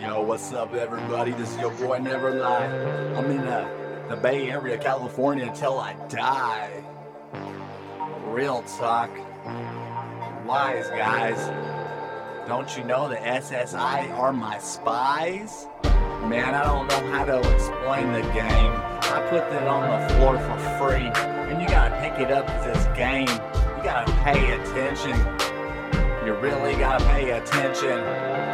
Yo, what's up, everybody? This is your boy Never Lie. I'm in uh, the Bay Area, California, until I die. Real talk. Wise guys. Don't you know the SSI are my spies? Man, I don't know how to explain the game. I put that on the floor for free, and you gotta pick it up as this game. You gotta pay attention. You really gotta pay attention.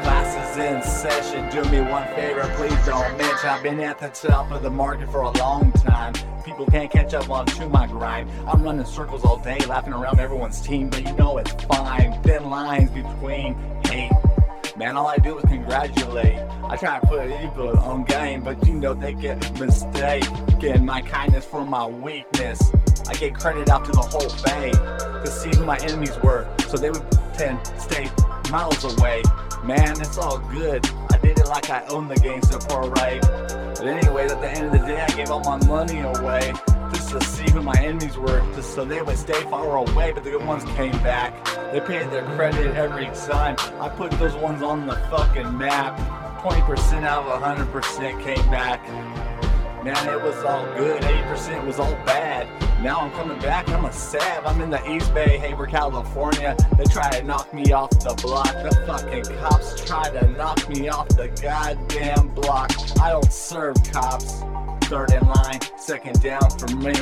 Class is in session. Do me one favor, please don't mention. I've been at the top of the market for a long time. People can't catch up on to my grind. I'm running circles all day, laughing around everyone's team, but you know it's fine. Thin lines between hate. Man, all I do is congratulate. I try to put evil on game, but you know they get mistaken. My kindness for my weakness. I get credit out to the whole bay to see who my enemies were, so they would tend stay miles away. Man, it's all good. I did it like I owned the game, so far right. But anyways, at the end of the day, I gave all my money away just to see who my enemies were, just so they would stay far away. But the good ones came back. They paid their credit every time. I put those ones on the fucking map. 20% out of 100% came back. Man, it was all good. 80% was all bad. Now I'm coming back. I'm a sav. I'm in the East Bay, Hayward, California. They try to knock me off the block. The fucking cops try to knock me off the goddamn block. I don't serve cops. Third in line, second down for me.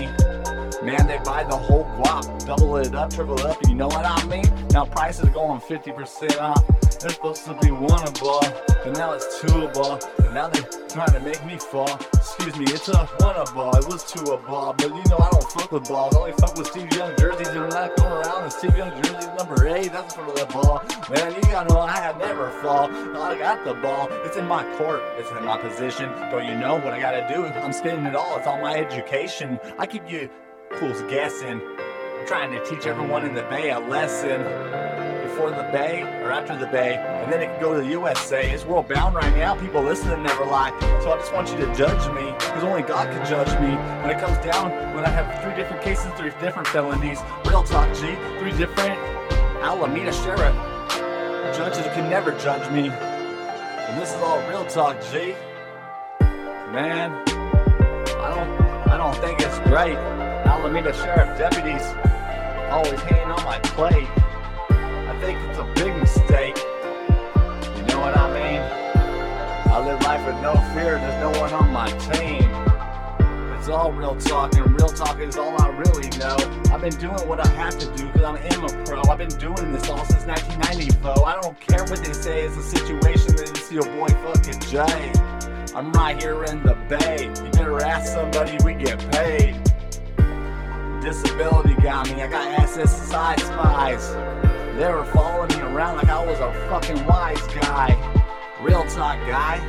Man, they buy the whole guap, double it up, triple it up, you know what I mean? Now prices are going 50% off. They're supposed to be one a ball, but now it's two a ball. And now they're trying to make me fall. Excuse me, it's a one a ball. It was two a ball, but you know I don't with balls. Only fuck with Steve Young jerseys. They're not going around in Steve Young jerseys number eight. That's for the ball. Man, you gotta know I have never fall. I got the ball. It's in my court. It's in my position. Don't you know what I gotta do? I'm spending it all. It's all my education. I keep you fools guessing. I'm trying to teach everyone in the Bay a lesson before the Bay or after the Bay, and then it can go to the USA. It's world bound right now. People listening never lie. So I just want you to judge me, because only God can judge me. When it comes down, when I have three different cases, three different felonies, real talk G, three different Alameda Sheriff. Judges can never judge me. And this is all real talk G. Man, I don't I don't think it's great. Alameda Sheriff deputies always hanging on my plate. I think it's a big mistake. You know what I mean? I live life with no fear, there's no one on my team. It's all real talk, and real talk is all I really know. I've been doing what I have to do because I'm am a pro. I've been doing this all since 1994. I don't care what they say, it's a situation that it's your boy fucking Jay. I'm right here in the bay. You better ask somebody, we get paid. Disability got me, I got SSI spies. They were following me around like I was a fucking wise guy. Real talk, guy.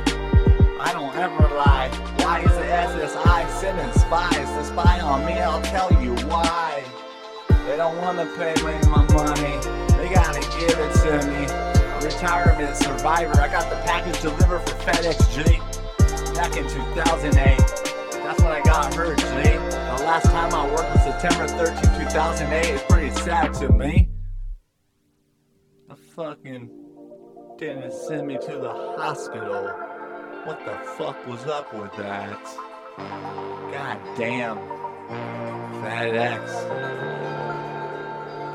I don't ever lie. Why is the SSI sending spies to spy on me? I'll tell you why. They don't want to pay me my money. They gotta give it to me. A retirement survivor. I got the package delivered for FedEx G back in 2008. That's when I got hurt, G. The last time I worked was September 13, 2008. It's pretty sad to me. Fucking didn't send me to the hospital. What the fuck was up with that? God damn. FedEx.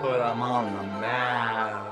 Put them on the map.